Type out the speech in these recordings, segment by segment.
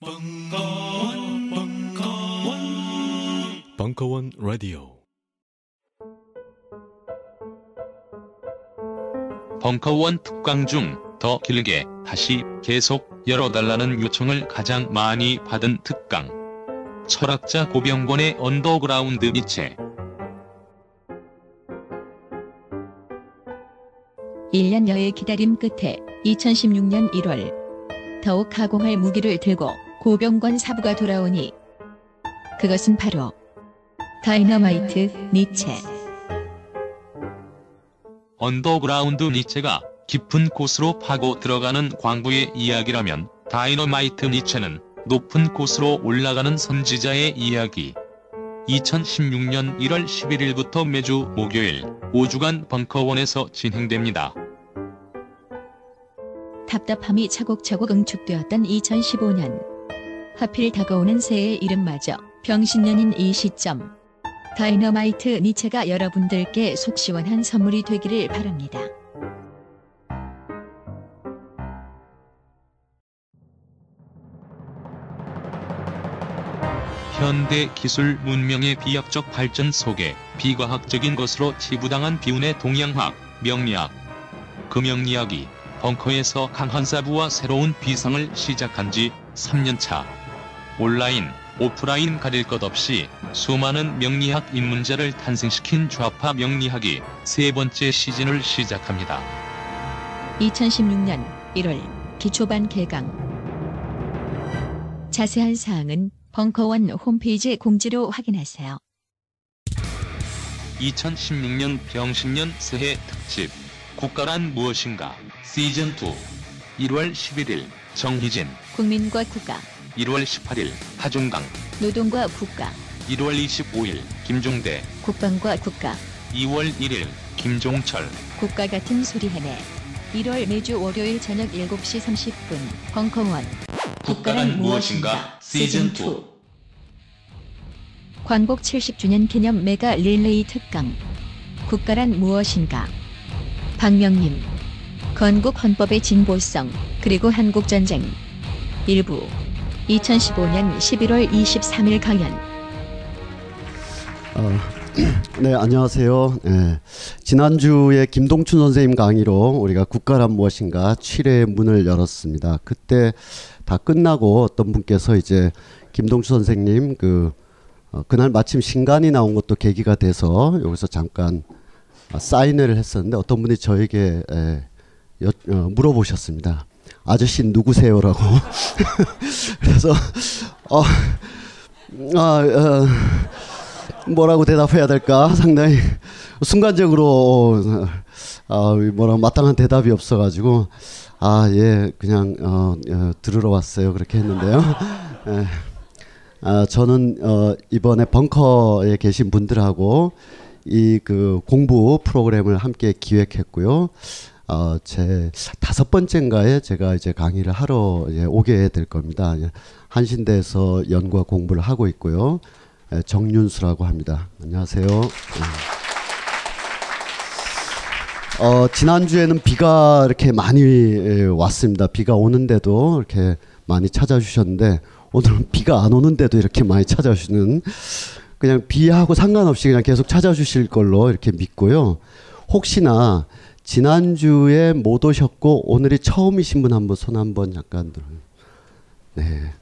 벙커원, 벙커원, 벙커원 라디오. 벙커원 특강 중 더 길게 다시 계속 열어달라는 요청을 가장 많이 받은 특강. 철학자 고병권의 언더그라운드 니체. 1년여의 기다림 끝에 2016년 1월 더욱 가공할 무기를 들고 고병권 사부가 돌아오니 그것은 바로 다이너마이트 니체. 언더그라운드 니체가 깊은 곳으로 파고 들어가는 광부의 이야기라면 다이너마이트 니체는 높은 곳으로 올라가는 선지자의 이야기. 2016년 1월 11일부터 매주 목요일 5주간 벙커원에서 진행됩니다. 답답함이 차곡차곡 응축되었던 2015년. 하필 다가오는 새해의 이름마저 병신년인 이 시점. 다이너마이트 니체가 여러분들께 속 시원한 선물이 되기를 바랍니다. 현대 기술 문명의 비약적 발전 속에 비과학적인 것으로 치부당한 비운의 동양학, 명리학. 그 명리학이 벙커에서 강한 사부와 새로운 비상을 시작한 지 3년차. 온라인, 오프라인 가릴 것 없이 수많은 명리학 입문자를 탄생시킨 좌파 명리학이 세 번째 시즌을 시작합니다. 2016년 1월 기초반 개강. 자세한 사항은 벙커원 홈페이지 공지로 확인하세요. 2016년 병신년 새해 특집 국가란 무엇인가 시즌 2 1월 11일 정희진 국민과 국가, 1월 18일 하중강 노동과 국가, 1월 25일 김종대 국방과 국가, 2월 1일 김종철. 국가 같은 소리 해내. 1월 매주 월요일 저녁 7시 30분 벙커원. 국가란 무엇인가? 시즌 2 광복 70주년 기념 메가 릴레이 특강. 국가란 무엇인가? 박명님. 건국 헌법의 진보성 그리고 한국전쟁. 일부 2015년 11월 23일 강연 어, 네, 안녕하세요. 네, 지난주에 김동춘 선생님 강의로 우리가 국가란 무엇인가 7회 문을 열었습니다. 그때 다 끝나고 어떤 분께서 이제 김동춘 선생님 그 어, 그날 마침 신간이 나온 것도 계기가 돼서 여기서 잠깐 아, 사인회를 했었는데 어떤 분이 저에게 에, 여, 어, 물어보셨습니다. 아저씨 누구세요라고. 그래서 어, 아, 어, 뭐라고 대답해야 될까 상당히 순간적으로 어, 뭐라 마땅한 대답이 없어가지고 아 예 그냥 어, 어, 들으러 왔어요 그렇게 했는데요. 예. 아, 저는 어, 이번에 벙커에 계신 분들하고 이 그 공부 프로그램을 함께 기획했고요. 어, 제 다섯 번째인가에 제가 이제 강의를 하러 이제 오게 될 겁니다. 한신대에서 연구와 공부를 하고 있고요. 예, 정윤수라고 합니다. 안녕하세요. 예. 어, 지난주에는 비가 이렇게 많이 예, 왔습니다. 비가 오는데도 이렇게 많이 찾아주셨는데 오늘은 비가 안 오는데도 이렇게 많이 찾아주시는 그냥 비하고 상관없이 그냥 계속 찾아주실 걸로 이렇게 믿고요. 혹시나 지난주에 못 오셨고 오늘이 처음이신 분 한번 손 한번 약간 들어요. 네.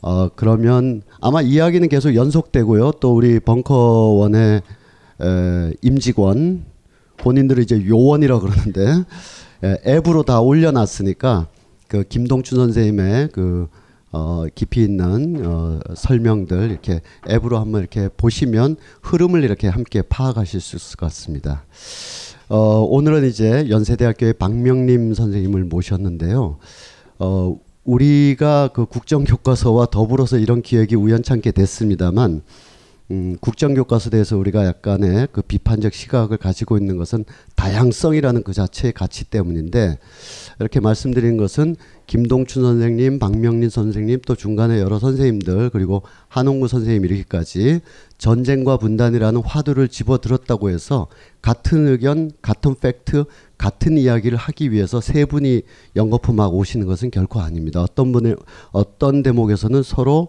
어, 그러면 아마 이야기는 계속 연속되고요. 또 우리 벙커원의 에, 임직원 본인들이 이제 요원이라 그러는데 에, 앱으로 다 올려놨으니까 그 김동춘 선생님의 그 어, 깊이 있는 어, 설명들 이렇게 앱으로 한번 이렇게 보시면 흐름을 이렇게 함께 파악하실 수 있을 것 같습니다. 어, 오늘은 이제 연세대학교의 박명림 선생님을 모셨는데요. 어, 우리가 그 국정교과서와 더불어서 이런 기획이 우연찮게 됐습니다만, 음, 국정교과서에 대해서 우리가 약간의 그 비판적 시각을 가지고 있는 것은 다양성이라는 그 자체의 가치 때문인데 이렇게 말씀드린 것은 김동춘 선생님, 박명린 선생님 또 중간에 여러 선생님들 그리고 한홍구 선생님 이렇게까지 전쟁과 분단이라는 화두를 집어들었다고 해서 같은 의견, 같은 팩트, 같은 이야기를 하기 위해서 세 분이 연거푸 막 오시는 것은 결코 아닙니다. 어떤 분의 어떤 대목에서는 서로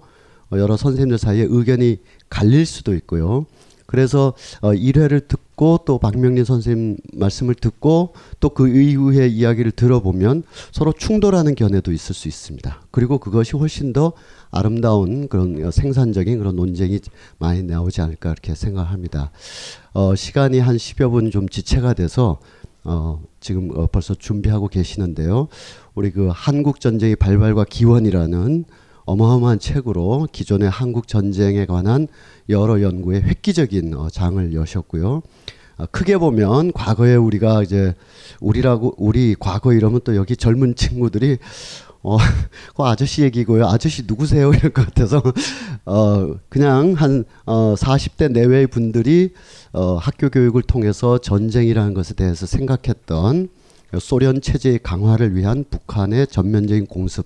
여러 선생님들 사이에 의견이 갈릴 수도 있고요. 그래서 어 1회를 듣고 또 박명린 선생님 말씀을 듣고 또 그 이후의 이야기를 들어보면 서로 충돌하는 견해도 있을 수 있습니다. 그리고 그것이 훨씬 더 아름다운 그런 생산적인 그런 논쟁이 많이 나오지 않을까 이렇게 생각합니다. 어 시간이 한 10여 분 좀 지체가 돼서 어 지금 어 벌써 준비하고 계시는데요. 우리 그 한국 전쟁의 발발과 기원이라는 어마어마한 책으로 기존의 한국 전쟁에 관한 여러 연구에 획기적인 어, 장을 여셨고요. 어, 크게 보면 과거에 우리가 이제 우리라고 우리 과거 이러면 또 여기 젊은 친구들이 어, 그 아저씨 얘기고요. 아저씨 누구세요? 이럴 것 같아서, 어, 그냥 한, 어, 40대 내외의 분들이, 어, 학교 교육을 통해서 전쟁이라는 것에 대해서 생각했던 소련 체제의 강화를 위한 북한의 전면적인 공습,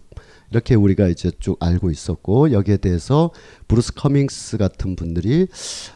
이렇게 우리가 이제 쭉 알고 있었고 여기에 대해서 브루스 커밍스 같은 분들이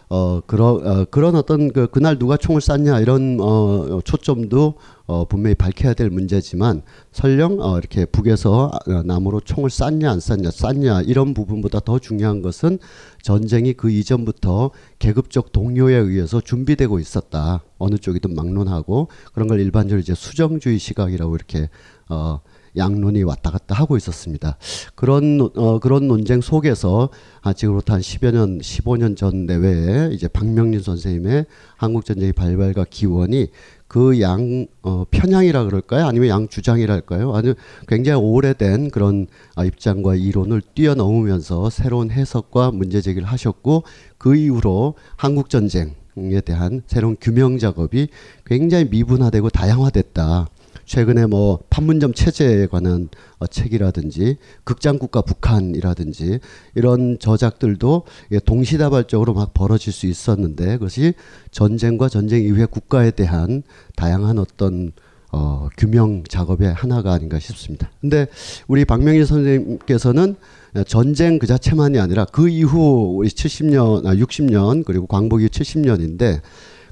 어 그런 어, 그런 어떤 그 그날 누가 총을 쐈냐 이런 어 초점도 어 분명히 밝혀야 될 문제지만 설령 어 이렇게 북에서 남으로 총을 쐈냐 안 쐈냐 쐈냐 이런 부분보다 더 중요한 것은 전쟁이 그 이전부터 계급적 동요에 의해서 준비되고 있었다. 어느 쪽이든 막론하고 그런 걸 일반적으로 이제 수정주의 시각이라고 이렇게 어 양론이 왔다 갔다 하고 있었습니다. 그런 어, 그런 논쟁 속에서 아, 지금부터 한 10여 년, 15년 전 내외에 이제 박명린 선생님의 한국 전쟁의 발발과 기원이 그양 어, 편향이라 그럴까요? 아니면 양 주장이랄까요? 아니 굉장히 오래된 그런 아, 입장과 이론을 뛰어넘으면서 새로운 해석과 문제 제기를 하셨고 그 이후로 한국 전쟁 에 대한 새로운 규명 작업이 굉장히 미분화되고 다양화됐다. 최근에 뭐 판문점 체제에 관한 어, 책이라든지 극장국가 북한이라든지 이런 저작들도 동시다발적으로 막 벌어질 수 있었는데 그것이 전쟁과 전쟁 이후의 국가에 대한 다양한 어떤 어, 규명 작업의 하나가 아닌가 싶습니다. 근데 우리 박명희 선생님께서는 전쟁 그 자체만이 아니라 그 이후 우리 70년, 아 60년 그리고 광복이 70년인데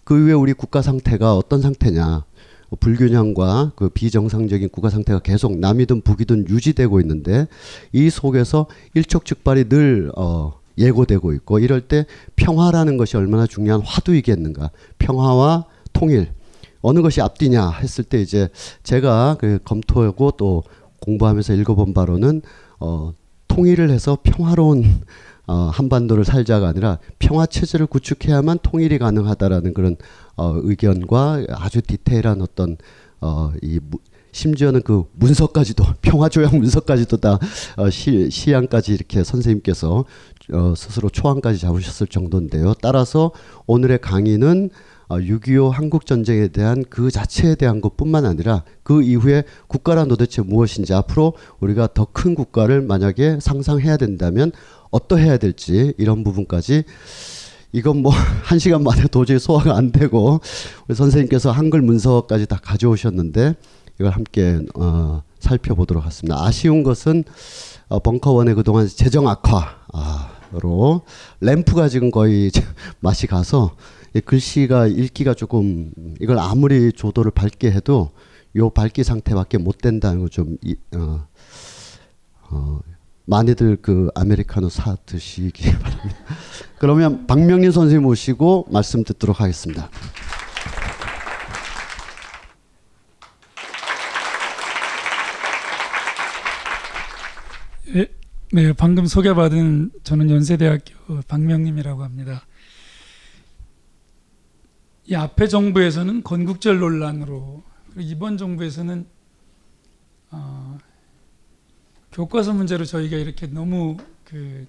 그 이후에 우리 국가 상태가 어떤 상태냐. 뭐 불균형과 그 비정상적인 국가 상태가 계속 남이든 북이든 유지되고 있는데 이 속에서 일촉즉발이 늘 어, 예고되고 있고 이럴 때 평화라는 것이 얼마나 중요한 화두이겠는가. 평화와 통일. 어느 것이 앞뒤냐 했을 때 이제 제가 그 검토하고 또 공부하면서 읽어본 바로는 어, 통일을 해서 평화로운 어, 한반도를 살자가 아니라 평화 체제를 구축해야만 통일이 가능하다라는 그런 어, 의견과 아주 디테일한 어떤 어, 이 심지어는 그 문서까지도 평화 조약 문서까지도 다 어, 시, 시안까지 이렇게 선생님께서 어, 스스로 초안까지 잡으셨을 정도인데요. 따라서 오늘의 강의는 어, 6.25 한국 전쟁에 대한 그 자체에 대한 것뿐만 아니라 그 이후에 국가란 도대체 무엇인지 앞으로 우리가 더 큰 국가를 만약에 상상해야 된다면 어떠해야 될지 이런 부분까지 이건 뭐 한 시간 만에 도저히 소화가 안 되고 우리 선생님께서 한글 문서까지 다 가져오셨는데 이걸 함께 어, 살펴보도록 하겠습니다. 아쉬운 것은 어, 벙커원의 그동안 재정 악화로 램프가 지금 거의 맛이 가서 글씨가 읽기가 조금 이걸 아무리 조도를 밝게 해도 요 밝기 상태밖에 못 된다는 거좀 어, 어, 많이들 그 아메리카노 사 드시기 바랍니다. 그러면 박명린 선생님 모시고 말씀 듣도록 하겠습니다. 네, 네, 방금 소개받은 저는 연세대학교 박명림이라고 합니다. 이 앞에 정부에서는 건국절 논란으로 이번 정부에서는 어, 교과서 문제로 저희가 이렇게 너무 그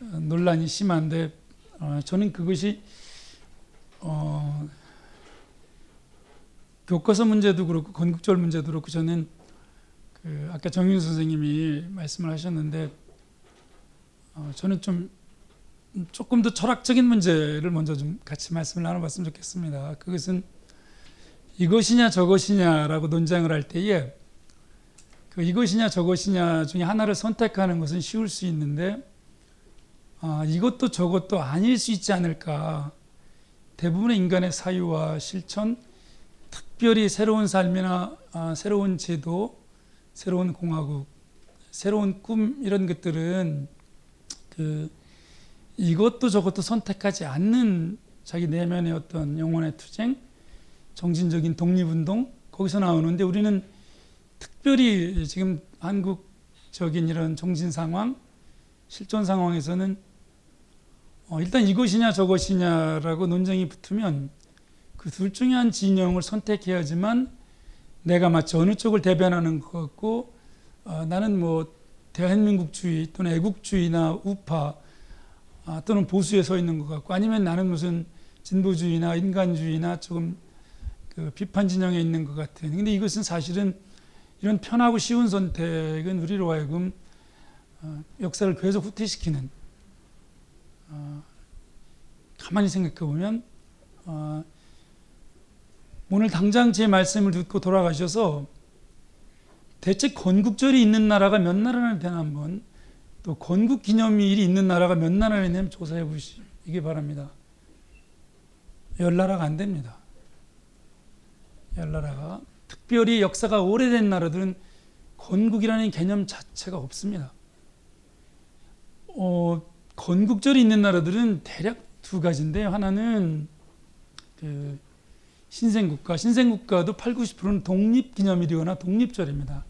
어, 논란이 심한데 어, 저는 그것이 어, 교과서 문제도 그렇고 건국절 문제도 그렇고 저는 그 아까 정윤 선생님이 말씀을 하셨는데 어, 저는 좀 조금 더 철학적인 문제를 먼저 좀 같이 말씀을 나눠봤으면 좋겠습니다. 그것은 이것이냐 저것이냐라고 논쟁을 할 때에 그 이것이냐 저것이냐 중에 하나를 선택하는 것은 쉬울 수 있는데 아, 이것도 저것도 아닐 수 있지 않을까. 대부분의 인간의 사유와 실천, 특별히 새로운 삶이나 아, 새로운 제도, 새로운 공화국, 새로운 꿈 이런 것들은 그 이것도 저것도 선택하지 않는 자기 내면의 어떤 영혼의 투쟁, 정신적인 독립운동 거기서 나오는데 우리는 특별히 지금 한국적인 이런 정신 상황, 실존 상황에서는 어, 일단 이것이냐 저것이냐라고 논쟁이 붙으면 그 둘 중에 한 진영을 선택해야지만 내가 마치 어느 쪽을 대변하는 것 같고 어, 나는 뭐 대한민국주의 또는 애국주의나 우파 아, 또는 보수에 서 있는 것 같고 아니면 나는 무슨 진보주의나 인간주의나 조금 그 비판 진영에 있는 것 같은. 근데 이것은 사실은 이런 편하고 쉬운 선택은 우리로 하여금 어, 역사를 계속 후퇴시키는. 어, 가만히 생각해 보면 어, 오늘 당장 제 말씀을 듣고 돌아가셔서 대체 건국절이 있는 나라가 몇 나라나 되나 한번 또 건국 기념일이 있는 나라가 몇 나라나 있냐면 조사해 보시기 바랍니다. 열 나라가 안 됩니다. 열 나라가 특별히 역사가 오래된 나라들은 건국이라는 개념 자체가 없습니다. 어, 건국절이 있는 나라들은 대략 두 가지인데요. 하나는 그 신생국가, 신생국가도 8, 90%는 독립기념일이거나 독립절입니다.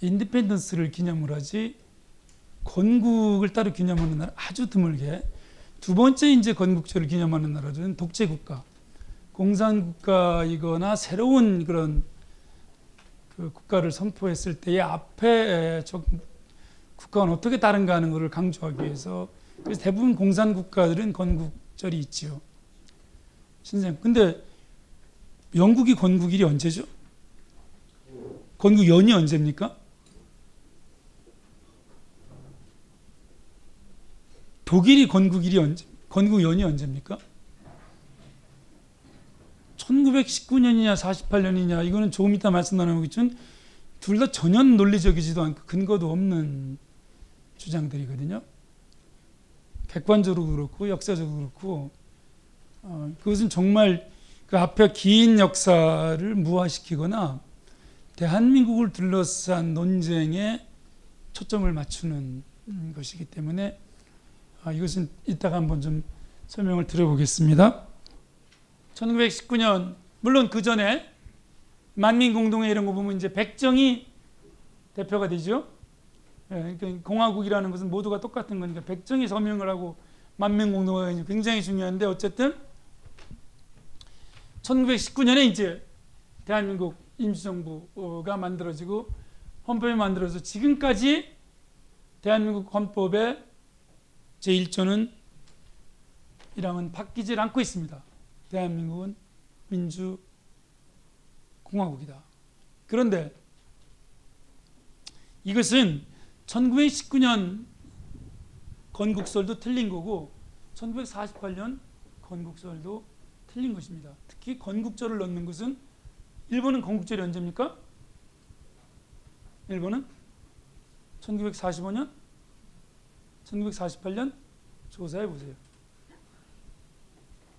인디펜던스를 기념을 하지 건국을 따로 기념하는 나라 아주 드물게 두 번째 이제 건국절을 기념하는 나라들은 독재국가, 공산국가이거나 새로운 그런 그 국가를 선포했을 때의 앞에 저 국가는 어떻게 다른가 하는 것을 강조하기 위해서 그래서 대부분 공산국가들은 건국절이 있지요. 신생. 근데 영국이 건국일이 언제죠? 건국 연이 언제입니까? 독일이 건국일이 언제? 건국 연이 언제입니까? 1919년이냐 48년이냐 이거는 조금 이따 말씀 나누겠지만 둘 다 전혀 논리적이지도 않고 근거도 없는 주장들이거든요. 객관적으로 그렇고 역사적으로 그렇고 어, 그것은 정말 그 앞에 긴 역사를 무화시키거나 대한민국을 둘러싼 논쟁에 초점을 맞추는 것이기 때문에 아, 이것은 이따가 한번 좀 설명을 드려보겠습니다. 1919년 물론 그 전에 만민공동회 이런 거 보면 이제 백정이 대표가 되죠. 예, 그러니까 공화국이라는 것은 모두가 똑같은 거니까 백정이 서명을 하고 만민공동회가 굉장히 중요한데 어쨌든 1919년에 이제 대한민국 임시정부가 만들어지고 헌법이 만들어서 지금까지 대한민국 헌법의 제1조는 이랑은 바뀌질 않고 있습니다. 대한민국은 민주공화국이다. 그런데 이것은 1919년 건국설도 틀린 거고 1948년 건국설도 틀린 것입니다. 특히 건국절을 넣는 것은 일본은 건국절이 언제입니까? 일본은 1945년, 1948년 조사해 보세요.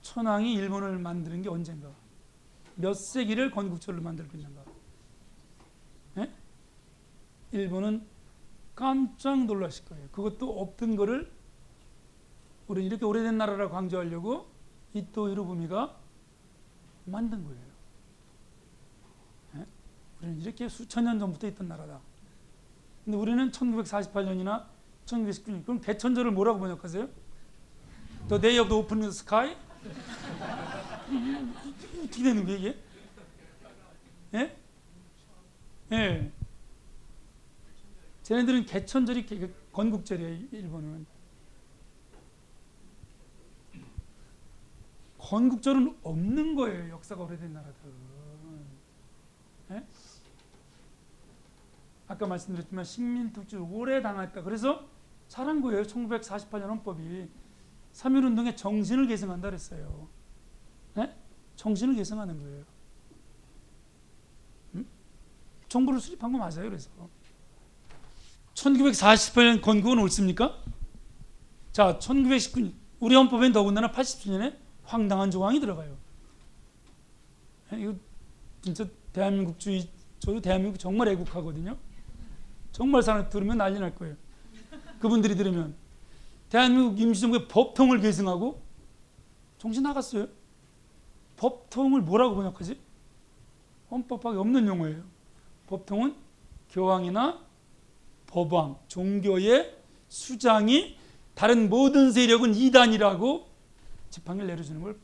천황이 일본을 만드는 게 언젠가? 몇 세기를 건국절로 만들고 있는가? 네? 일본은 깜짝 놀라실 거예요. 그것도 없던 거를 우리 이렇게 오래된 나라라고 강조하려고 이토 히로부미가 만든 거예요. 네? 우리는 이렇게 수천 년 전부터 있던 나라다. 근데 우리는 1948년이나 1919년 그럼 대천절을 뭐라고 번역하세요? The Day of the Open Sky? 어떻게 되는 거예요 이게? 예? 예. 쟤네들은 개천절이 건국절이에요 일본은. 건국절은 없는 거예요 역사가 오래된 나라들은. 예? 아까 말씀드렸지만 식민특주를 오래 당했다. 그래서 잘한 거예요 1948년 헌법이. 3.1운동의 정신을 계승한다 그랬어요. 네? 정신을 계승하는 거예요. 음? 정부를 수립한 거 맞아요. 그래서 1948년 건국은 옳습니까? 자, 1919년 우리 헌법엔 더군다나 87년에 황당한 조항이 들어가요. 네, 이거 진짜 대한민국주의 저도 대한민국 정말 애국하거든요. 정말 사람 들으면 난리 날 거예요. 그분들이 들으면 대한민국 임시정부의 법통을 계승하고 정신 나갔어요. 법통을 뭐라고 번역하지? 헌법밖에 없는 용어예요. 법통은 교황이나 법왕, 종교의 수장이 다른 모든 세력은 이단이라고 지팡이를 내려주는 걸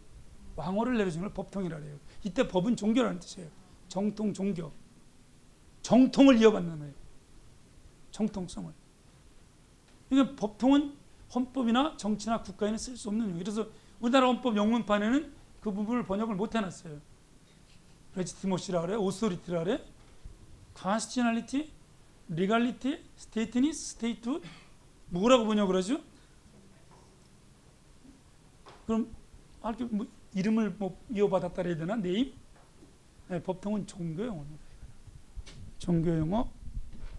왕호를 내려주는 걸 법통이라 해요. 이때 법은 종교라는 뜻이에요. 정통 종교. 정통을 이어받는 거예요. 정통성을. 그러니까 법통은 헌법이나 정치나 국가에는 쓸 수 없는 용어. 그래서 우리나라 헌법 영문판에는 그 부분을 번역을 못 해놨어요. 레지티모시라 그래, 오소리티라 그래, constitutionality, legality, stateness, statehood 뭐라고 번역을 하죠? 그럼 이렇게 뭐 이름을 뭐 이어받았다 해야 되나? 네임? 네, 법통은 종교 용어입니다. 종교 용어.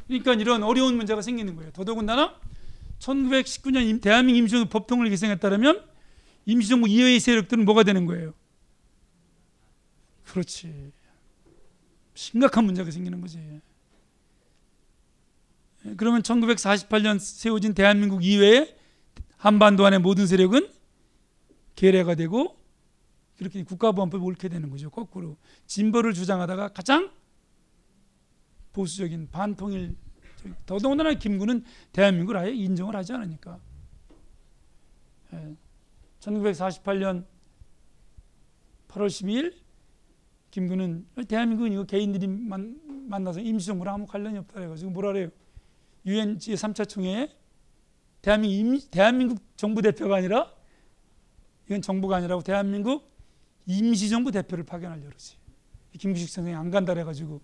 그러니까 이런 어려운 문제가 생기는 거예요. 더더군다나 1919년 대한민국 임시정부 법통을 계승했다면 임시정부 이외의 세력들은 뭐가 되는 거예요? 그렇지. 심각한 문제가 생기는 거지. 그러면 1948년 세워진 대한민국 이외의 한반도 안의 모든 세력은 계례가 되고 그렇게 국가보안법이 옳게 되는 거죠. 거꾸로 진보를 주장하다가 가장 보수적인 반통일 더더군다나 김구는 대한민국을 아예 인정을 하지 않으니까. 예. 1948년 8월 12일 김구는 대한민국은 이거 개인들이 만, 만나서 임시정부랑 아무 관련이 없다 그래가지고 뭐라 그래요? 유엔 제3차 총회에 대한민국, 임, 대한민국 정부 대표가 아니라 이건 정부가 아니라고 대한민국 임시정부 대표를 파견하려고 그러지. 김구식 선생이 안 간다 그래가지고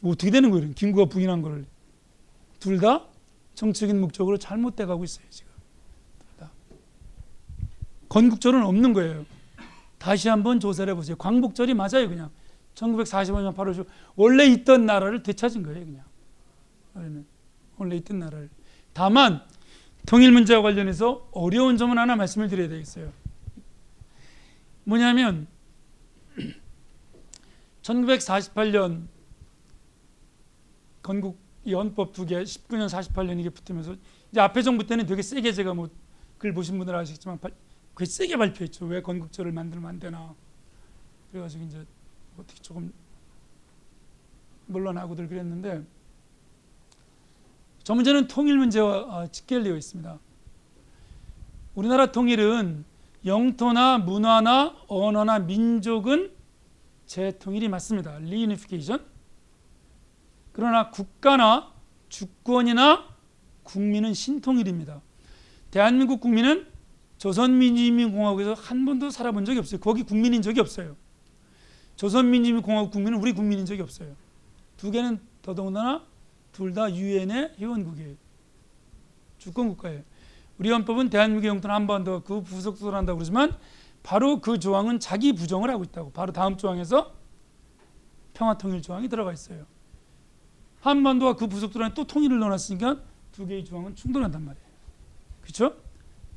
뭐 어떻게 되는 거예요? 김구가 부인한 거를 둘다 정치적인 목적으로 잘못돼 가고 있어요 지금. 둘 다. 건국절은 없는 거예요. 다시 한번 조사를 해보세요. 광복절이 맞아요 그냥. 1945년 8월 10일 원래 있던 나라를 되찾은 거예요 그냥. 원래 있던 나라를. 다만 통일 문제와 관련해서 어려운 점은 하나 말씀을 드려야 되겠어요. 뭐냐면 1948년 건국 헌법 두 개, 19년 48년 이게 붙으면서 이제 앞에 정부 때는 되게 세게 제가 뭐 글 보신 분들 아시겠지만 그 세게 발표했죠. 왜 건국절을 만들면 안 되나. 그래가지고 이제 어떻게 조금 물러나고들 그랬는데 저 문제는 통일 문제와 직결되어 있습니다. 우리나라 통일은 영토나 문화나 언어나 민족은 재통일이 맞습니다. reunification. 그러나 국가나 주권이나 국민은 신통일입니다. 대한민국 국민은 조선민주주의공화국에서 한 번도 살아본 적이 없어요. 거기 국민인 적이 없어요. 조선민주주의공화국 국민은 우리 국민인 적이 없어요. 두 개는 더더군다나 둘 다 유엔의 회원국이에요. 주권국가예요. 우리 헌법은 대한민국의 영토는 한반도 그 부속도를 한다고 그러지만 바로 그 조항은 자기 부정을 하고 있다고. 바로 다음 조항에서 평화통일 조항이 들어가 있어요. 한반도와 그 부속도 안에 또 통일을 넣어놨으니까 두 개의 조항은 충돌한단 말이에요. 그렇죠?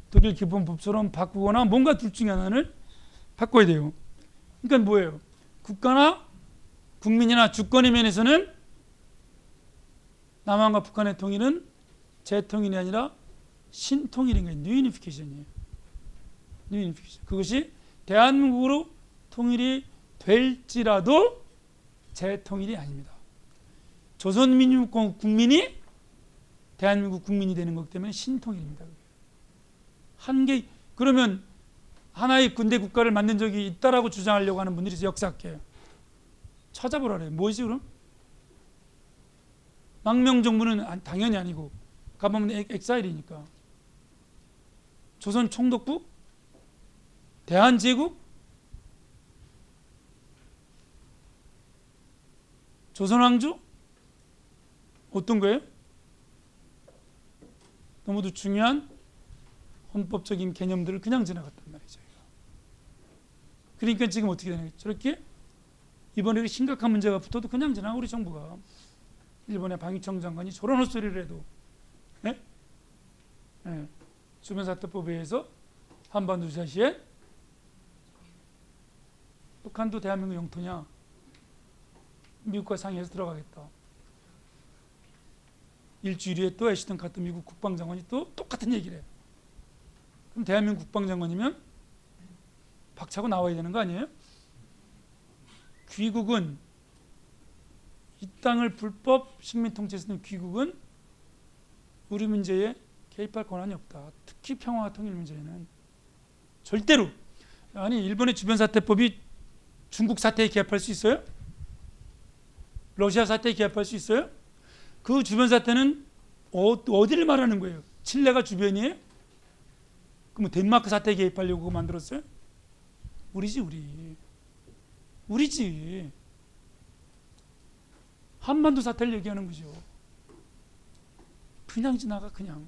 독일 기본법처럼 바꾸거나 뭔가 둘 중에 하나를 바꿔야 돼요. 그러니까 뭐예요? 국가나 국민이나 주권의 면에서는 남한과 북한의 통일은 재통일이 아니라 신통일인 거예요. 뉴이니피케이션이에요. 뉴이니피케이션. 그것이 대한민국으로 통일이 될지라도 재통일이 아닙니다. 조선민주공화국 국민이 대한민국 국민이 되는 것 때문에 신통일입니다. 한계 그러면 하나의 군대 국가를 만든 적이 있다라고 주장하려고 하는 분들이 역사학계예요. 찾아보라래요. 뭐지 그럼? 망명 정부는 당연히 아니고 가보면 엑사일이니까. 조선 총독부? 대한제국? 조선왕조? 어떤 거예요? 너무도 중요한 헌법적인 개념들을 그냥 지나갔단 말이죠. 그러니까 지금 어떻게 되냐 저렇게 이번에 심각한 문제가 붙어도 그냥 지나 우리 정부가 일본의 방위청 장관이 저런 헛소리를 해도 네? 네. 주변사태법에 의해서 한반도 유사시에 북한도 대한민국 영토냐 미국과 상의해서 들어가겠다. 일주일 후에 또 애시턴 카트 미국 국방장관이 또 똑같은 얘기를 해. 그럼 대한민국 국방장관이면 박차고 나와야 되는 거 아니에요? 귀국은 이 땅을 불법 식민 통치했는 귀국은 우리 문제에 개입할 권한이 없다. 특히 평화와 통일 문제에는 절대로 아니 일본의 주변 사태법이 중국 사태에 개입할 수 있어요? 러시아 사태에 개입할 수 있어요? 그 주변 사태는 어, 어디를 말하는 거예요? 칠레가 주변이에요? 그럼 덴마크 사태에 개입하려고 만들었어요? 우리지 우리 우리지 한반도 사태를 얘기하는 거죠. 그냥 지나가 그냥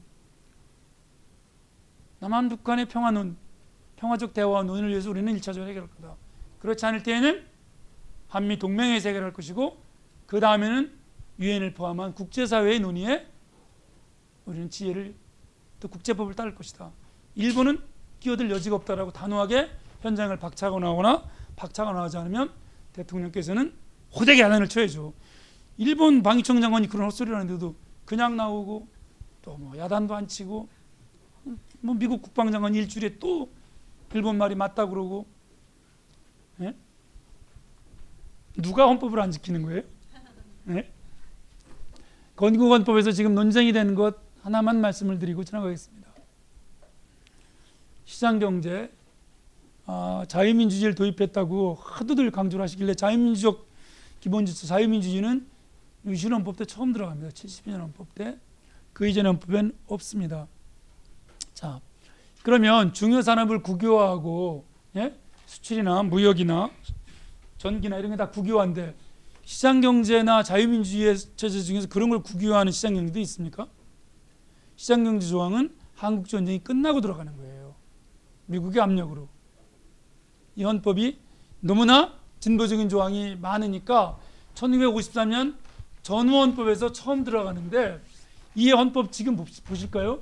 남한 북한의 평화논 평화적 대화와 논의를 위해서 우리는 1차적으로 해결할 거다. 그렇지 않을 때에는 한미 동맹에서 해결할 것이고 그 다음에는 유엔을 포함한 국제사회의 논의에 우리는 지혜를 또 국제법을 따를 것이다. 일본은 끼어들 여지가 없다라고 단호하게 현장을 박차고 나오거나 박차가 나오지 않으면 대통령께서는 호되게 야단을 쳐야죠. 일본 방위청 장관이 그런 헛소리를 하는데도 그냥 나오고 또 뭐 야단도 안 치고 뭐 미국 국방장관 일주일에 또 일본 말이 맞다 그러고 예? 누가 헌법을 안 지키는 거예요? 예? 건국헌법에서 지금 논쟁이 되는 것 하나만 말씀을 드리고 지나가겠습니다. 시장경제 아, 자유민주주의를 도입했다고 하도들 강조를 하시길래 자유민주적 기본질서 자유민주주의는 유신헌법 때 처음 들어갑니다. 72년 헌법 때. 그 이전 헌법엔 없습니다. 자, 그러면 중요 산업을 국유화하고 예? 수출이나 무역이나 전기나 이런 게 다 국유화인데 시장 경제나 자유민주주의 체제 중에서 그런 걸 국유화하는 시장 경제도 있습니까? 시장 경제 조항은 한국 전쟁이 끝나고 들어가는 거예요. 미국의 압력으로. 이 헌법이 너무나 진보적인 조항이 많으니까 1953년 전후헌법에서 처음 들어가는데 이 헌법 지금 보실까요?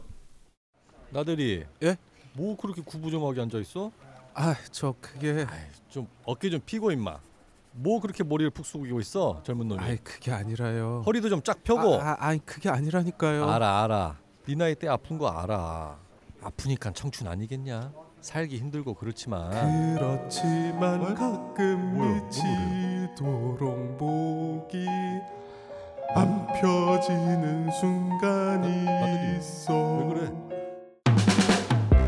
나들이 예? 뭐 그렇게 구부정하게 앉아 있어? 아, 저 그게 좀 어깨 좀 피고 임마. 뭐 그렇게 머리를 푹 숙이고 있어 젊은 놈이. 아이 그게 아니라요. 허리도 좀 쫙 펴고. 아, 아, 아 니 그게 아니라니까요. 알아 알아. 네 나이 때 아픈 거 알아. 아프니까 청춘 아니겠냐? 살기 힘들고 그렇지만. 그렇지만 어? 가끔 뭐야, 미치도록 목이 안 펴지는 순간이 나들이, 있어. 왜 그래?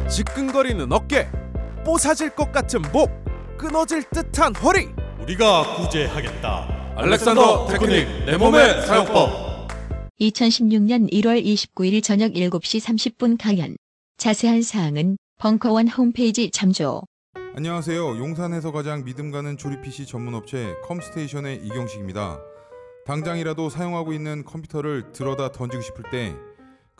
지끈거리는 어깨, 뽀사질 것 같은 목, 끊어질 듯한 허리. 우리가 구제하겠다. 알렉산더 테크닉 내 몸의 사용법. 2016년 1월 29일 저녁 7시 30분 강연. 자세한 사항은 벙커원 홈페이지 참조. 안녕하세요. 용산에서 가장 믿음 가는 조립 PC 전문 업체 컴스테이션의 이경식입니다. 당장이라도 사용하고 있는 컴퓨터를 들어다 던지고 싶을 때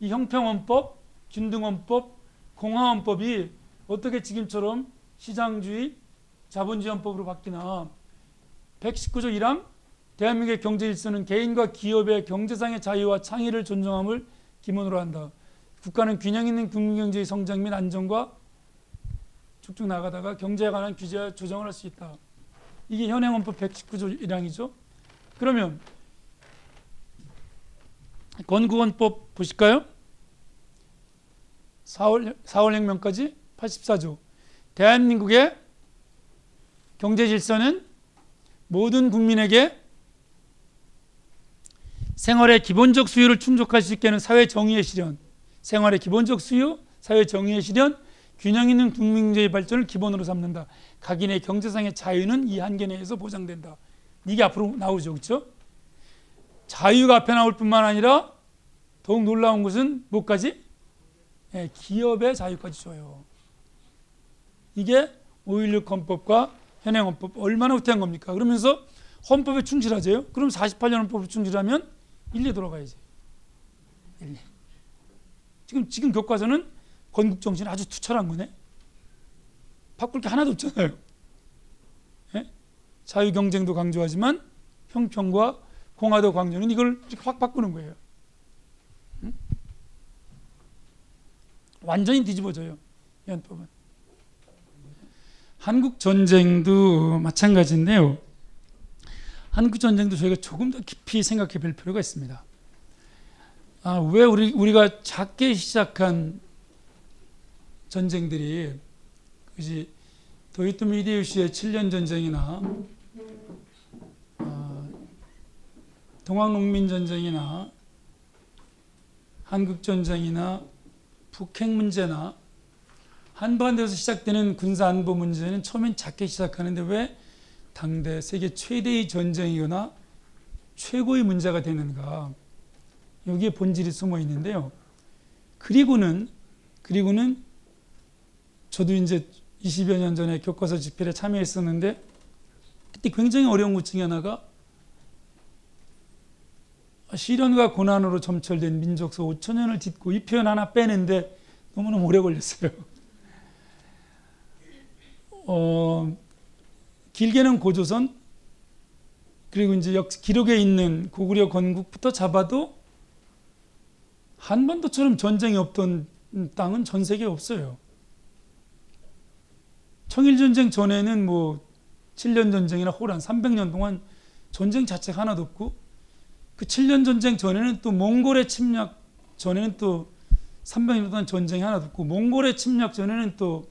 이 형평원법, 균등원법, 공화원법이 어떻게 지금처럼 시장주의, 자본주의원법으로 바뀌나 119조 1항 대한민국의 경제 질서는 개인과 기업의 경제상의 자유와 창의를 존중함을 기본으로 한다. 국가는 균형 있는 국민경제의 성장 및 안정과 쭉쭉 나가다가 경제에 관한 규제와 조정을 할 수 있다. 이게 현행원법 119조 1항이죠. 그러면 건국원법 보실까요? 4월, 4월 혁명까지 84조. 대한민국의 경제 질서는 모든 국민에게 생활의 기본적 수요를 충족할 수 있게 하는 사회 정의의 실현, 생활의 기본적 수요, 사회 정의의 실현, 균형 있는 국민경제의 발전을 기본으로 삼는다. 각인의 경제상의 자유는 이 한계 내에서 보장된다. 이게 앞으로 나오죠, 그렇죠? 자유가 앞에 나올 뿐만 아니라 더욱 놀라운 것은 뭐까지? 예, 기업의 자유까지 줘요. 이게 5.16 헌법과 현행 헌법 얼마나 후퇴한 겁니까? 그러면서 헌법에 충실하세요. 그럼 48년 헌법에 충실하면 1, 2 돌아가야지. 1, 2. 지금 지금 교과서는 건국 정신 아주 투철한 거네. 바꿀 게 하나도 없잖아요. 예? 자유 경쟁도 강조하지만 형평과 공화도 강조는 이걸 확 바꾸는 거예요. 응? 완전히 뒤집어져요. 이 헌법은. 한국 전쟁도 마찬가지인데요. 한국 전쟁도 저희가 조금 더 깊이 생각해 볼 필요가 있습니다. 아, 왜 우리 우리가 작게 시작한 전쟁들이 그지 도이토미 히데요시의 7년 전쟁이나 동학농민 전쟁이나 한국 전쟁이나 북핵 문제나 한반도에서 시작되는 군사 안보 문제는 처음엔 작게 시작하는데 왜 당대 세계 최대의 전쟁이거나 최고의 문제가 되는가 여기에 본질이 숨어 있는데요. 그리고는 그리고는 저도 이제 20여 년 전에 교과서 집필에 참여했었는데 그때 굉장히 어려운 것 중에 하나가 시련과 고난으로 점철된 민족서 5천 년을 짓고 이 표현 하나 빼는데 너무너무 오래 걸렸어요. 어, 길게는 고조선 그리고 이제 역 기록에 있는 고구려 건국부터 잡아도 한반도처럼 전쟁이 없던 땅은 전 세계에 없어요. 청일전쟁 전에는 뭐 7년 전쟁이나 호란 300년 동안 전쟁 자체가 하나도 없고 그 7년 전쟁 전에는 또 몽골의 침략 전에는 또 300년 동안 전쟁이 하나도 없고 몽골의 침략 전에는 또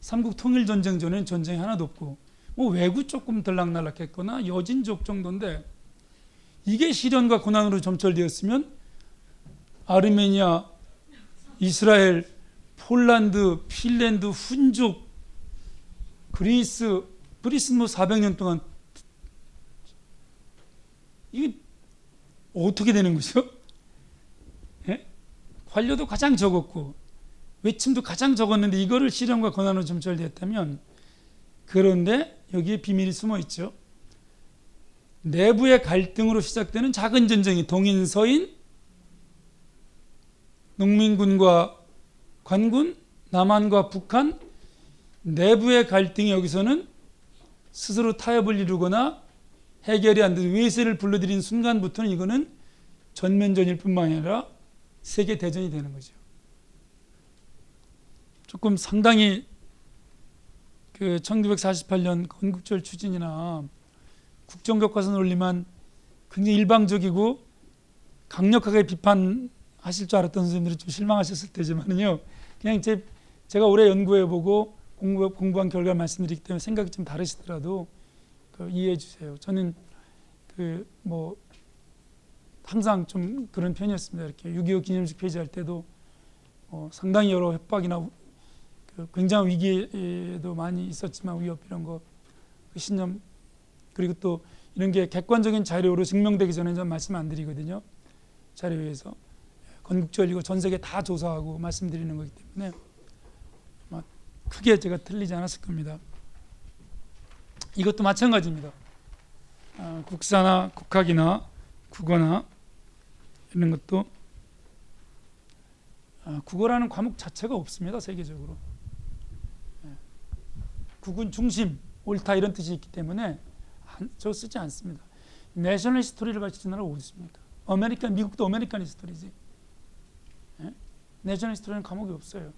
삼국 통일 전쟁 전에는 전쟁이 하나도 없고 뭐 외구 조금 들락날락했거나 여진족 정도인데 이게 시련과 고난으로 점철되었으면 아르메니아, 이스라엘, 폴란드, 핀란드, 훈족, 그리스, 그리스 뭐 400년 동안 이게 어떻게 되는 거죠? 예? 관료도 가장 적었고 외침도 가장 적었는데 이거를 시련과 고난으로 점철되었다면 그런데 여기에 비밀이 숨어 있죠. 내부의 갈등으로 시작되는 작은 전쟁이 동인 서인 농민군과 관군 남한과 북한 내부의 갈등이 여기서는 스스로 타협을 이루거나 해결이 안 되는 외세를 불러들인 순간부터는 이거는 전면전일 뿐만 아니라 세계 대전이 되는 거죠. 조금 상당히 그 1948년 건국절 추진이나 국정교과서 논리만 굉장히 일방적이고 강력하게 비판하실 줄 알았던 선생님들이 좀 실망하셨을 테지만은요. 그냥 제, 제가 오래 연구해보고 공부, 공부한 결과 말씀드리기 때문에 생각이 좀 다르시더라도 그 이해해 주세요. 저는 그 뭐 항상 좀 그런 편이었습니다. 이렇게 6.25 기념식 폐지할 때도 어 상당히 여러 협박이나 그 굉장한 위기도 많이 있었지만 위협 이런 거 그 신념 그리고 또 이런 게 객관적인 자료로 증명되기 전에 좀 말씀 안 드리거든요. 자료에서 건국절이고 전 세계 다 조사하고 말씀드리는 거기 때문에 크게 제가 틀리지 않았을 겁니다. 이것도 마찬가지입니다. 아, 국사나 국학이나 국어나 이런 것도 아, 국어라는 과목 자체가 없습니다 세계적으로. 예. 국은 중심, 옳다 이런 뜻이 있기 때문에 안, 저 쓰지 않습니다. national history를 가르치는 나라가 어디 있습니까? American 미국도 American history지. 예? national history는 과목이 없어요.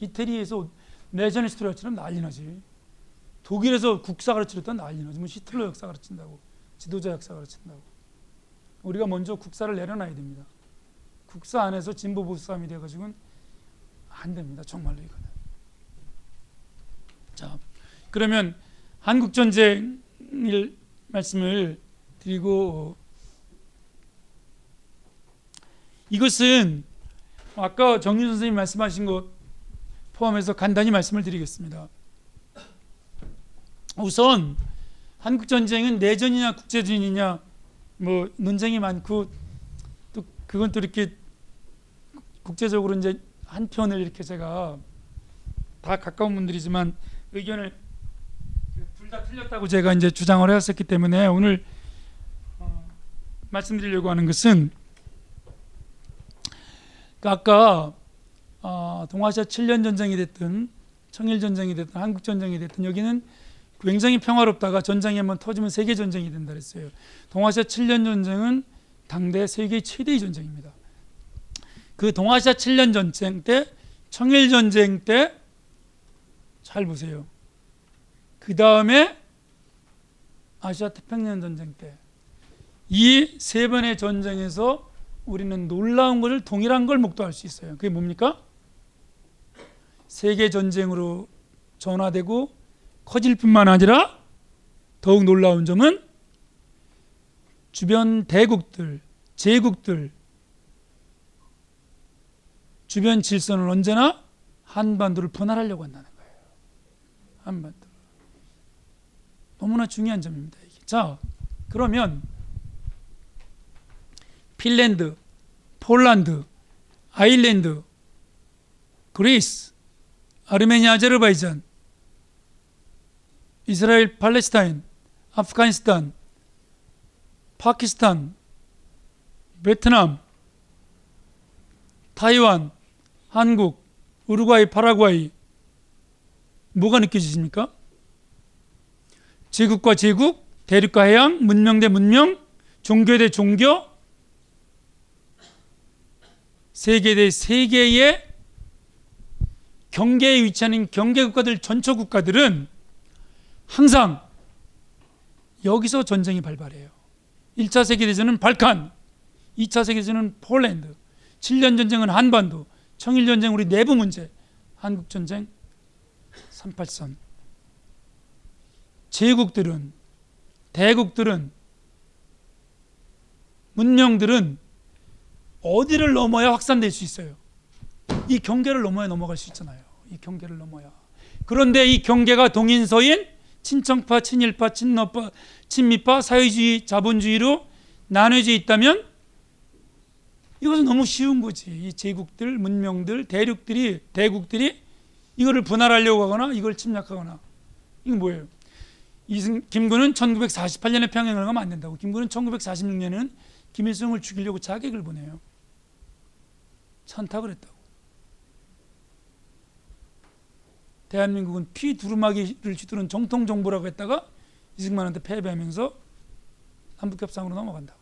이태리에서 national history 가르치면 난리 나지. 독일에서 국사 가르치려다 난리 나지. 뭐 히틀러 역사 가르친다고. 지도자 역사 가르친다고. 우리가 먼저 국사를 내려놔야 됩니다. 국사 안에서 진보 보수 싸움이 돼가지고는 안 됩니다. 정말로 이거는. 자, 그러면 한국 전쟁을 말씀을 드리고 이것은 아까 정윤 선생님 말씀하신 것 포함해서 간단히 말씀을 드리겠습니다. 우선 한국 전쟁은 내전이냐 국제전이냐 뭐 논쟁이 많고 또 그건 또 이렇게 국제적으로 이제 한 편을 이렇게 제가 다 가까운 분들이지만 의견을 둘 다 틀렸다고 제가 이제 주장을 해왔었기 때문에 오늘 어, 말씀드리려고 하는 것은 그 아까 어, 동아시아 7년 전쟁이 됐든 청일 전쟁이 됐든 한국 전쟁이 됐든 여기는 굉장히 평화롭다가 전쟁이 한번 터지면 세계 전쟁이 된다 그랬어요. 동아시아 7년 전쟁은 당대 세계 최대의 전쟁입니다. 그 동아시아 7년 전쟁 때 청일 전쟁 때 잘 보세요. 그 다음에 아시아 태평양 전쟁 때 이 세 번의 전쟁에서 우리는 놀라운 것을 동일한 걸 목도할 수 있어요. 그게 뭡니까? 세계 전쟁으로 전화되고 커질 뿐만 아니라 더욱 놀라운 점은 주변 대국들, 제국들, 주변 질서는 언제나 한반도를 분할하려고 한다는 거예요. 한반도. 너무나 중요한 점입니다. 이게. 자, 그러면 핀란드, 폴란드, 아일랜드, 그리스, 아르메니아, 아제르바이잔, 이스라엘, 팔레스타인, 아프가니스탄, 파키스탄, 베트남, 타이완, 한국, 우루과이, 파라과이 뭐가 느껴지십니까? 제국과 제국, 대륙과 해양, 문명 대 문명, 종교 대 종교, 세계 대 세계의 경계에 위치하는 경계 국가들 전처 국가들은 항상 여기서 전쟁이 발발해요. 1차 세계대전은 발칸, 2차 세계대전은 폴란드, 7년 전쟁은 한반도, 청일 전쟁 우리 내부 문제, 한국 전쟁 38선. 제국들은 대국들은 문명들은 어디를 넘어야 확산될 수 있어요. 이 경계를 넘어야 넘어갈 수 있잖아요. 이 경계를 넘어야. 그런데 이 경계가 동인서인 친정파, 친일파, 친노파, 친미파, 사회주의, 자본주의로 나눠져 있다면 이것은 너무 쉬운 거지. 이 제국들, 문명들, 대륙들이, 대국들이 이거를 분할하려고 하거나 이걸 침략하거나 이건 뭐예요? 이승 김구는 1948년에 평양을 가면 안 된다고. 김구는 1946년에는 김일성을 죽이려고 자객을 보내요. 찬탁을 했다고. 대한민국은 피 두루마기를 쥐두른 정통 정부라고 했다가 이승만한테 패배하면서 남북협상으로 넘어간다고.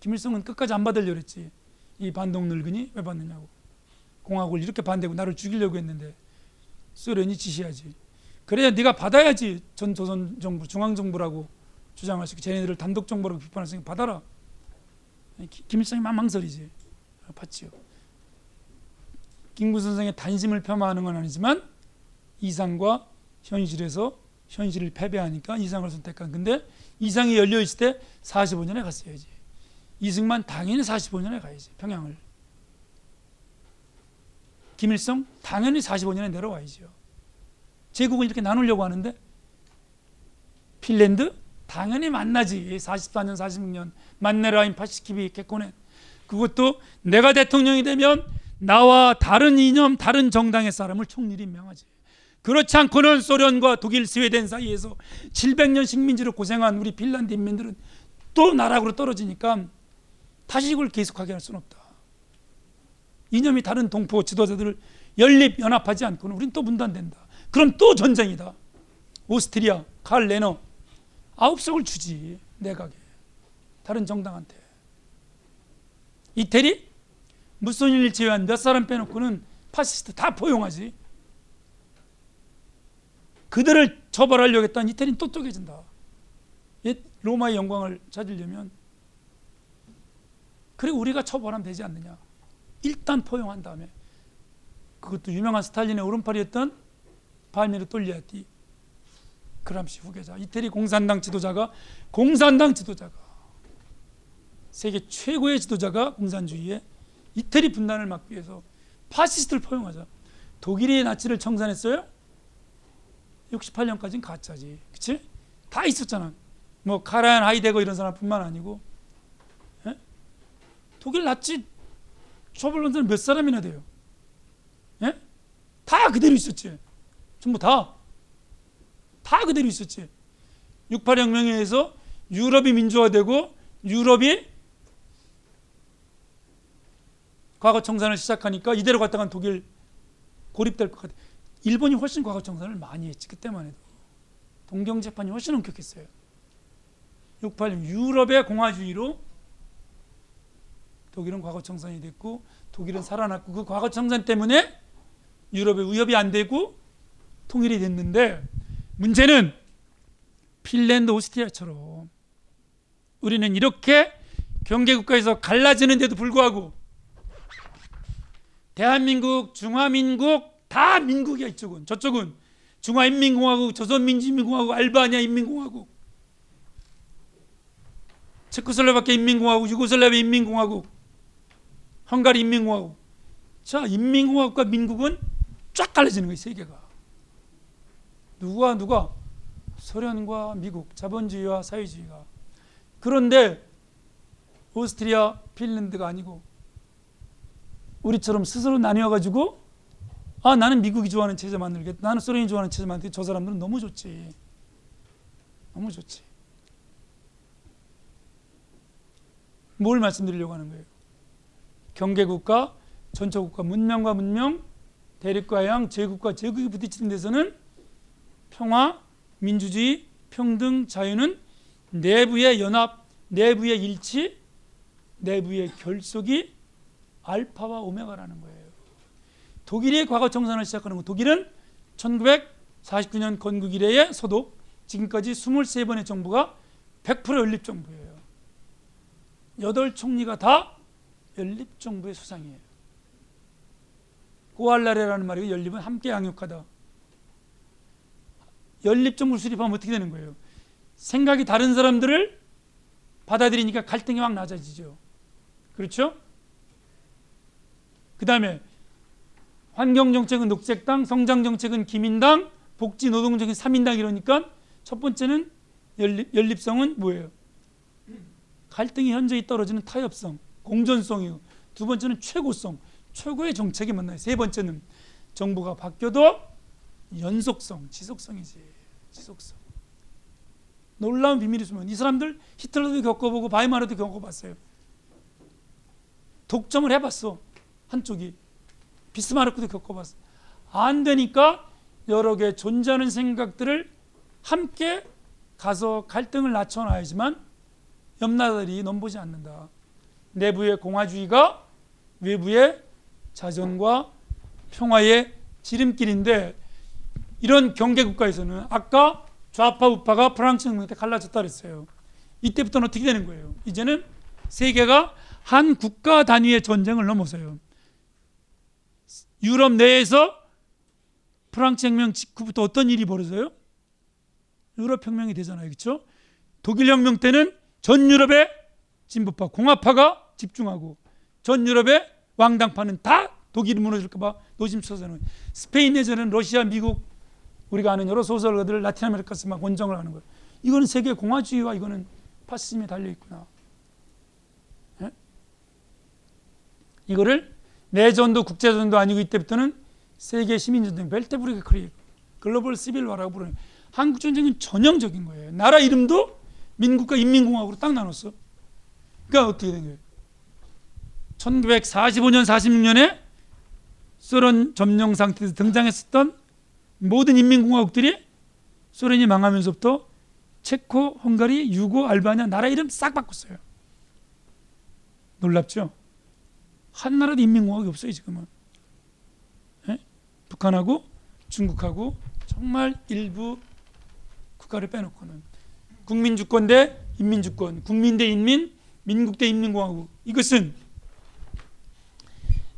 김일성은 끝까지 안 받으려고 했지. 이 반동 늙은이 왜 받느냐고. 공화국을 이렇게 반대고 나를 죽이려고 했는데 소련이 지시하지. 그래야 네가 받아야지 전 조선 정부 중앙 정부라고 주장할 수 있고 쟤네들을 단독 정부라고 비판할 수 있고 받아라. 김일성이 망망설이지. 받지요. 김구 선생의 단심을 폄하하는 건 아니지만 이상과 현실에서 현실을 패배하니까 이상을 선택한. 근데 이상이 열려 있을 때 45년에 갔어야지. 이승만 당연히 45년에 가야지. 평양을. 김일성 당연히 45년에 내려와야죠. 제국을 이렇게 나누려고 하는데 핀란드 당연히 만나지. 44년, 46년 만네라인 파시키비 개콘에 그것도 내가 대통령이 되면 나와 다른 이념, 다른 정당의 사람을 총리로 임명하지. 그렇지 않고는 소련과 독일, 스웨덴 사이에서 700년 식민지로 고생한 우리 핀란드 인민들은 또 나락으로 떨어지니까 다시 이걸 계속하게 할 수는 없다. 이념이 다른 동포 지도자들을 연립 연합하지 않고는 우린 또 분단된다. 그럼 또 전쟁이다. 오스트리아, 칼 레너 아홉 석을 주지 내각에 다른 정당한테. 이태리 무솔리니를 제외한 몇 사람 빼놓고는 파시스트 다 포용하지. 그들을 처벌하려고 했던 이태리는 또 쪼개진다. 로마의 영광을 찾으려면 그리고 우리가 처벌하면 되지 않느냐. 일단 포용한 다음에 그것도 유명한 스탈린의 오른팔이었던 팔미로 톨리아티 그람시 후계자 이태리 공산당 지도자가 공산당 지도자가 세계 최고의 지도자가 공산주의에 이태리 분단을 막기 위해서 파시스트를 포용하자 독일이 나치를 청산했어요? 68년까지는 가짜지 그치? 다 있었잖아 뭐 카라얀 하이데거 이런 사람뿐만 아니고 에? 독일 나치 처벌론자는 몇 사람이나 돼요? 에? 다 그대로 있었지 전부 다. 다 그대로 있었지. 68혁명에 의해서 유럽이 민주화되고 유럽이 과거 청산을 시작하니까 이대로 갔다간 독일 고립될 것 같아. 일본이 훨씬 과거 청산을 많이 했지 그때만 해도 동경 재판이 훨씬 엄격했어요. 68년 유럽의 공화주의로 독일은 과거 청산이 됐고 독일은 살아났고 그 과거 청산 때문에 유럽의 위협이 안 되고 통일이 됐는데 문제는 핀란드 오스트리아처럼 우리는 이렇게 경제국가에서 갈라지는데도 불구하고 대한민국, 중화민국 다 민국이야 이쪽은. 저쪽은 중화인민공화국, 조선민주인민공화국, 알바니아 인민공화국 체코슬로바키아 인민공화국, 유고슬라비아 인민공화국, 헝가리 인민공화국. 자 인민공화국과 민국은 쫙 갈라지는 거예요 세계가. 누가 누가? 소련과 미국 자본주의와 사회주의가. 그런데 오스트리아 핀란드가 아니고 우리처럼 스스로 나뉘어 가지고 아 나는 미국이 좋아하는 체제 만들겠다. 나는 소련이 좋아하는 체제 만들겠다. 저 사람들은 너무 좋지. 너무 좋지. 뭘 말씀드리려고 하는 거예요? 경계국가 전초국가 문명과 문명 대립과 양 제국과 제국이 부딪히는 데서는 평화, 민주주의, 평등, 자유는 내부의 연합, 내부의 일치, 내부의 결속이 알파와 오메가라는 거예요. 독일이 과거 정산을 시작하는 거 독일은 1949년 건국 이래의 소독, 지금까지 23번의 정부가 100% 연립 정부예요. 여덟 총리가 다 연립 정부의 수상이에요. 고알라레라는 말이 연립은 함께 양육하다. 연립 정부를 수립하면 어떻게 되는 거예요? 생각이 다른 사람들을 받아들이니까 갈등이 확 낮아지죠. 그렇죠? 그 다음에 환경 정책은 녹색당, 성장 정책은 기민당, 복지 노동 정책은 3인당 이러니까 첫 번째는 연립, 연립성은 뭐예요? 갈등이 현저히 떨어지는 타협성, 공존성이고 두 번째는 최고성, 최고의 정책이 만나요. 세 번째는 정부가 바뀌어도 연속성, 지속성이지. 지속성. 놀라운 비밀이 있으면 이 사람들 히틀러도 겪어보고 바이마르도 겪어봤어요. 독점을 해봤어. 한쪽이. 비스마르크도 겪어봤어. 안 되니까 여러 개 존재하는 생각들을 함께 가서 갈등을 낮춰놔야지만 옆나라들이 넘보지 않는다. 내부의 공화주의가 외부의 자전과 평화의 지름길인데 이런 경계 국가에서는 아까 좌파 우파가 프랑스 혁명 때 갈라졌다 그랬어요. 이때부터는 어떻게 되는 거예요? 이제는 세계가 한 국가 단위의 전쟁을 넘어서요. 유럽 내에서 프랑스 혁명 직후부터 어떤 일이 벌어져요? 유럽 혁명이 되잖아요. 그렇죠? 독일 혁명 때는 전 유럽의 진보파 공화파가 집중하고 전 유럽의 왕당파는 다 독일이 무너질까 봐 노심초사는 스페인 내전은 러시아, 미국, 우리가 아는 여러 소설가들 라틴 아메리카에서 막 원정을 하는 거예요. 이거는 세계 공화주의와 이거는 파시즘에 달려 있구나. 예? 이거를 내전도 국제전도 아니고 이때부터는 세계 시민전쟁 Weltbürgerkrieg global civil war라고 부르는 한국 전쟁은 전형적인 거예요. 나라 이름도 민국과 인민공화국으로 딱 나눴어. 그러니까 어떻게 된 거예요? 1945년 46년에 소련 점령 상태에서 등장했었던 모든 인민공화국들이 소련이 망하면서부터 체코, 헝가리, 유고, 알바니아 나라 이름 싹 바꿨어요. 놀랍죠? 한 나라도 인민공화국이 없어요 지금은. 예? 북한하고 중국하고 정말 일부 국가를 빼놓고는 국민주권 대 인민주권, 국민 대 인민, 민국 대 인민공화국 이것은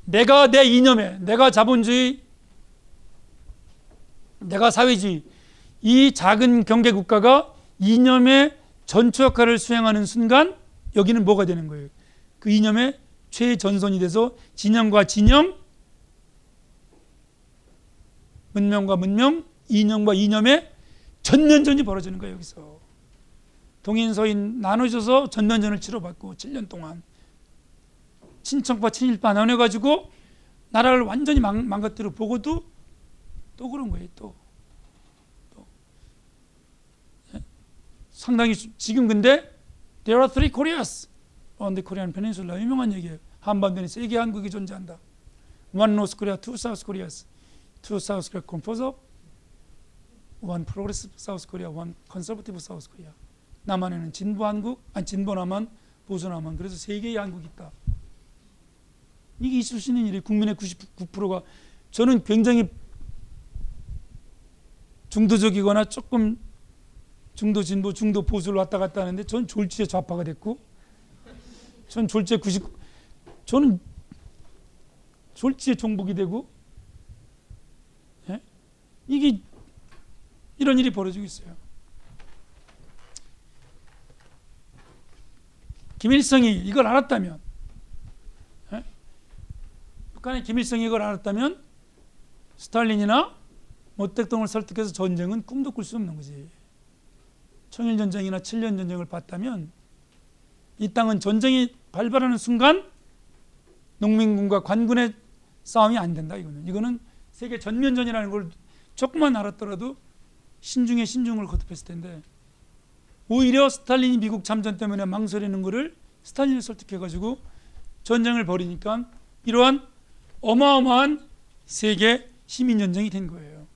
내가 내 이념에 내가 자본주의 내가 사회주의 이 작은 경계 국가가 이념의 전투 역할을 수행하는 순간 여기는 뭐가 되는 거예요? 그 이념의 최전선이 돼서 진영과 진영 문명과 문명 이념과 이념의 전면전이 벌어지는 거예요 여기서 동인서인 나눠져서 전면전을 치러봤고 7년 동안 친척과 친일파 나눠 가지고 나라를 완전히 망, 망가뜨려 보고도 또 그런 거예요 또, 또. 예? 상당히 지금 근데 There are three Koreas the Korean Peninsula 유명한 얘기예요 한반도에 세계 한국이 존재한다 One North Korea, two South Koreas Two South Korea composed of One Progressive South Korea, One Conservative South Korea 남한에는 진보 한국, 아니 진보 남한, 보수 남한 그래서 세 개의 한국이 있다 이게 있을 수 있는 일이 국민의 99%가 저는 굉장히 중도적이거나 조금 중도 진보 중도 보수를 왔다 갔다 하는데 전 졸지에 좌파가 됐고 전 졸지에 90 저는 졸지에 종북이 되고 예? 이게 이런 일이 벌어지고 있어요. 김일성이 이걸 알았다면 예? 북한의 김일성이 이걸 알았다면 스탈린이나 모택동을 설득해서 전쟁은 꿈도 꿀 수 없는 거지. 청일전쟁이나 7년 전쟁을 봤다면 이 땅은 전쟁이 발발하는 순간 농민군과 관군의 싸움이 안 된다 이거는. 이거는 세계 전면전이라는 걸 조금만 알았더라도 신중에 신중을 거듭했을 텐데 오히려 스탈린이 미국 참전 때문에 망설이는 것을 스탈린을 설득해 가지고 전쟁을 벌이니까 이러한 어마어마한 세계 시민 전쟁이 된 거예요.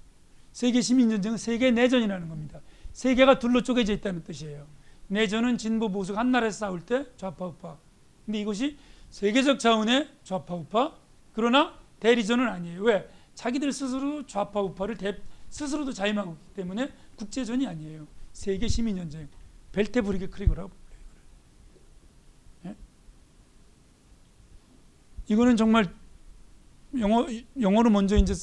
세계 시민 전쟁은 세계 내전이라는 겁니다. 세계가 둘로 쪼개져 있다는 뜻이에요. 내전은 진보 보수 한 나라에서 싸울 때 좌파 우파. 근데 이것이 세계적 차원의 좌파 우파. 그러나 대리전은 아니에요. 왜? 자기들 스스로 좌파 우파를 대, 스스로도 자임하고 있기 때문에 국제전이 아니에요. 세계 시민전쟁. 벨테 브리게 크리그라고 예? 이거는 정말 영어 영어로 먼저 이제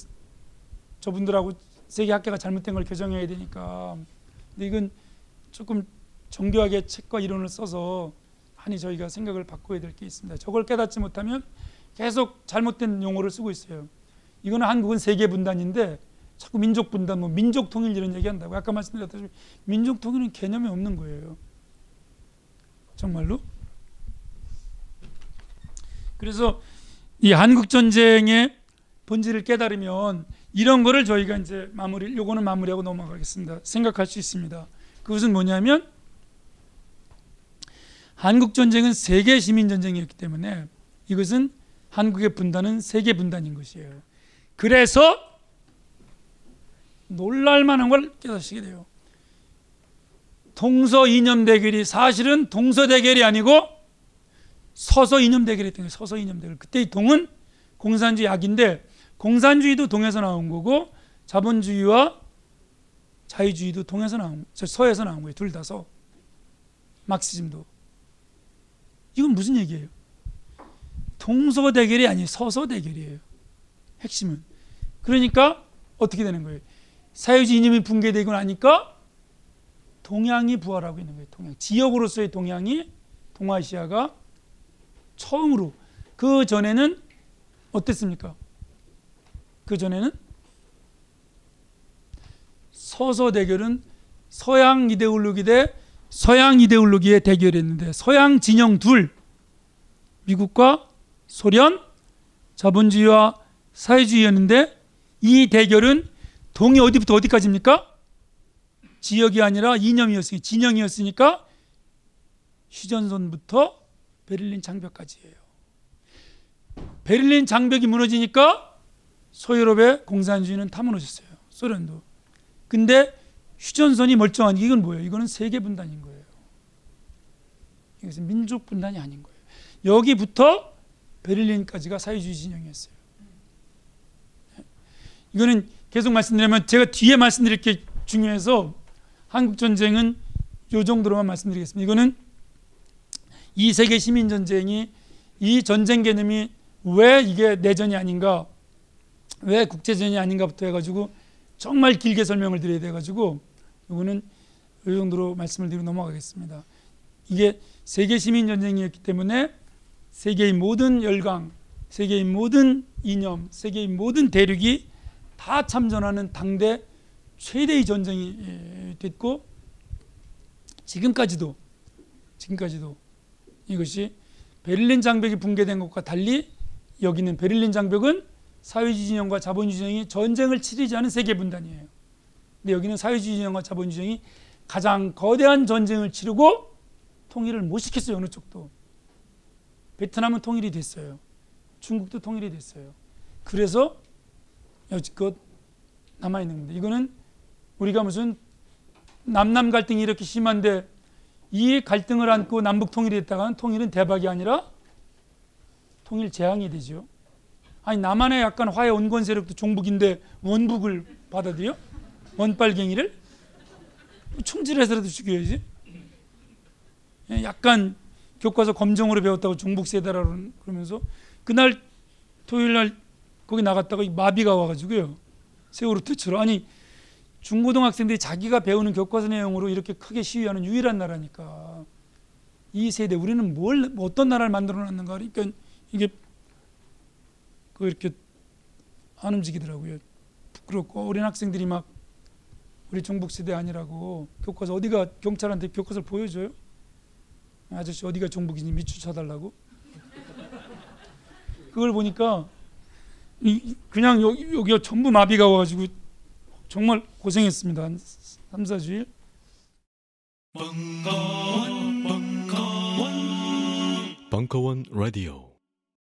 저분들하고 세계 학계가 잘못된 걸 교정해야 되니까 근데 이건 조금 정교하게 책과 이론을 써서 많이 저희가 생각을 바꿔야 될 게 있습니다. 저걸 깨닫지 못하면 계속 잘못된 용어를 쓰고 있어요. 이거는 한국은 세계 분단인데 자꾸 민족 분단, 뭐 민족 통일 이런 얘기 한다고 아까 말씀드렸다시피 민족 통일은 개념이 없는 거예요. 정말로. 그래서 이 한국 전쟁의 본질을 깨달으면 이런 거를 저희가 이제 마무리, 요거는 마무리하고 넘어가겠습니다. 생각할 수 있습니다. 그것은 뭐냐면 한국 전쟁은 세계 시민 전쟁이었기 때문에 이것은 한국의 분단은 세계 분단인 것이에요. 그래서 놀랄만한 걸 깨닫시게 돼요. 동서 이념 대결이 사실은 동서 대결이 아니고 서서 이념 대결이었던 거예요. 서서 이념 대결. 그때 이 동은 공산주의 약인데 공산주의도 동에서 나온 거고 자본주의와 자유주의도 동에서 나온 서에서 나온 거예요. 둘 다서 막시즘도 이건 무슨 얘기예요? 동서 대결이 아니 서서 대결이에요. 핵심은 그러니까 어떻게 되는 거예요? 사회주의 이념이 붕괴되고 나니까 동양이 부활하고 있는 거예요. 동양 지역으로서의 동양이 동아시아가 처음으로 그 전에는 어땠습니까? 그 전에는 서서 대결은 서양 이데올로기 대 서양 이데올로기의 대결이었는데 서양 진영 둘 미국과 소련 자본주의와 사회주의였는데 이 대결은 동이 어디부터 어디까지입니까? 지역이 아니라 이념이었으니 진영이었으니까 휴전선부터 베를린 장벽까지예요. 베를린 장벽이 무너지니까 소유럽의 공산주의는 다 무너졌어요. 소련도. 근데 휴전선이 멀쩡한 이건 뭐예요? 이거는 세계 분단인 거예요. 이것은 민족 분단이 아닌 거예요. 여기부터 베를린까지가 사회주의 진영이었어요. 이거는 계속 말씀드리면 제가 뒤에 말씀드릴 게 중요해서 한국 전쟁은 요 정도로만 말씀드리겠습니다. 이거는 이 세계 시민 전쟁이 이 전쟁 개념이 왜 이게 내전이 아닌가, 왜 국제전이 아닌가부터 해가지고 정말 길게 설명을 드려야 돼가지고 이거는 이 정도로 말씀을 드리고 넘어가겠습니다. 이게 세계 시민 전쟁이었기 때문에 세계의 모든 열강, 세계의 모든 이념, 세계의 모든 대륙이 다 참전하는 당대 최대의 전쟁이 됐고 지금까지도 지금까지도 이것이 베를린 장벽이 붕괴된 것과 달리 여기는 베를린 장벽은 사회주의 진영과 자본주의 진영이 전쟁을 치르지 않은 세계 분단이에요. 근데 여기는 사회주의 진영과 자본주의 진영이 가장 거대한 전쟁을 치르고 통일을 못 시켰어요. 어느 쪽도. 베트남은 통일이 됐어요. 중국도 통일이 됐어요. 그래서 여지껏 남아 있는 겁니다. 이거는 우리가 무슨 남남 갈등이 이렇게 심한데 이 갈등을 안고 남북 통일이 됐다가는 통일은 대박이 아니라 통일 재앙이 되죠. 아니 남한의 약간 화해 온건 세력도 종북인데 원북을 받아들여? 원빨갱이를? 총질해서라도 죽여야지. 예, 약간 교과서 검정으로 배웠다고 종북 세대라 그러면서 그날 토요일 날 거기 나갔다가 마비가 와가지고요. 세월호 퇴출 아니 중고등학생들이 자기가 배우는 교과서 내용으로 이렇게 크게 시위하는 유일한 나라니까 이 세대 우리는 뭘 어떤 나라를 만들어 놨는가 그러니까 이게 그 이렇게 안 움직이더라고요. 부끄럽고 어린 학생들이 막 우리 종북 세대 아니라고 교과서 어디가 경찰한테 교과서를 보여줘요? 아저씨 어디가 종북이니 밑줄 쳐달라고? 그걸 보니까 그냥 여기, 여기가 전부 마비가 와가지고 정말 고생했습니다. 한 3, 4주일. 벙커원, 벙커원, 벙커원 라디오.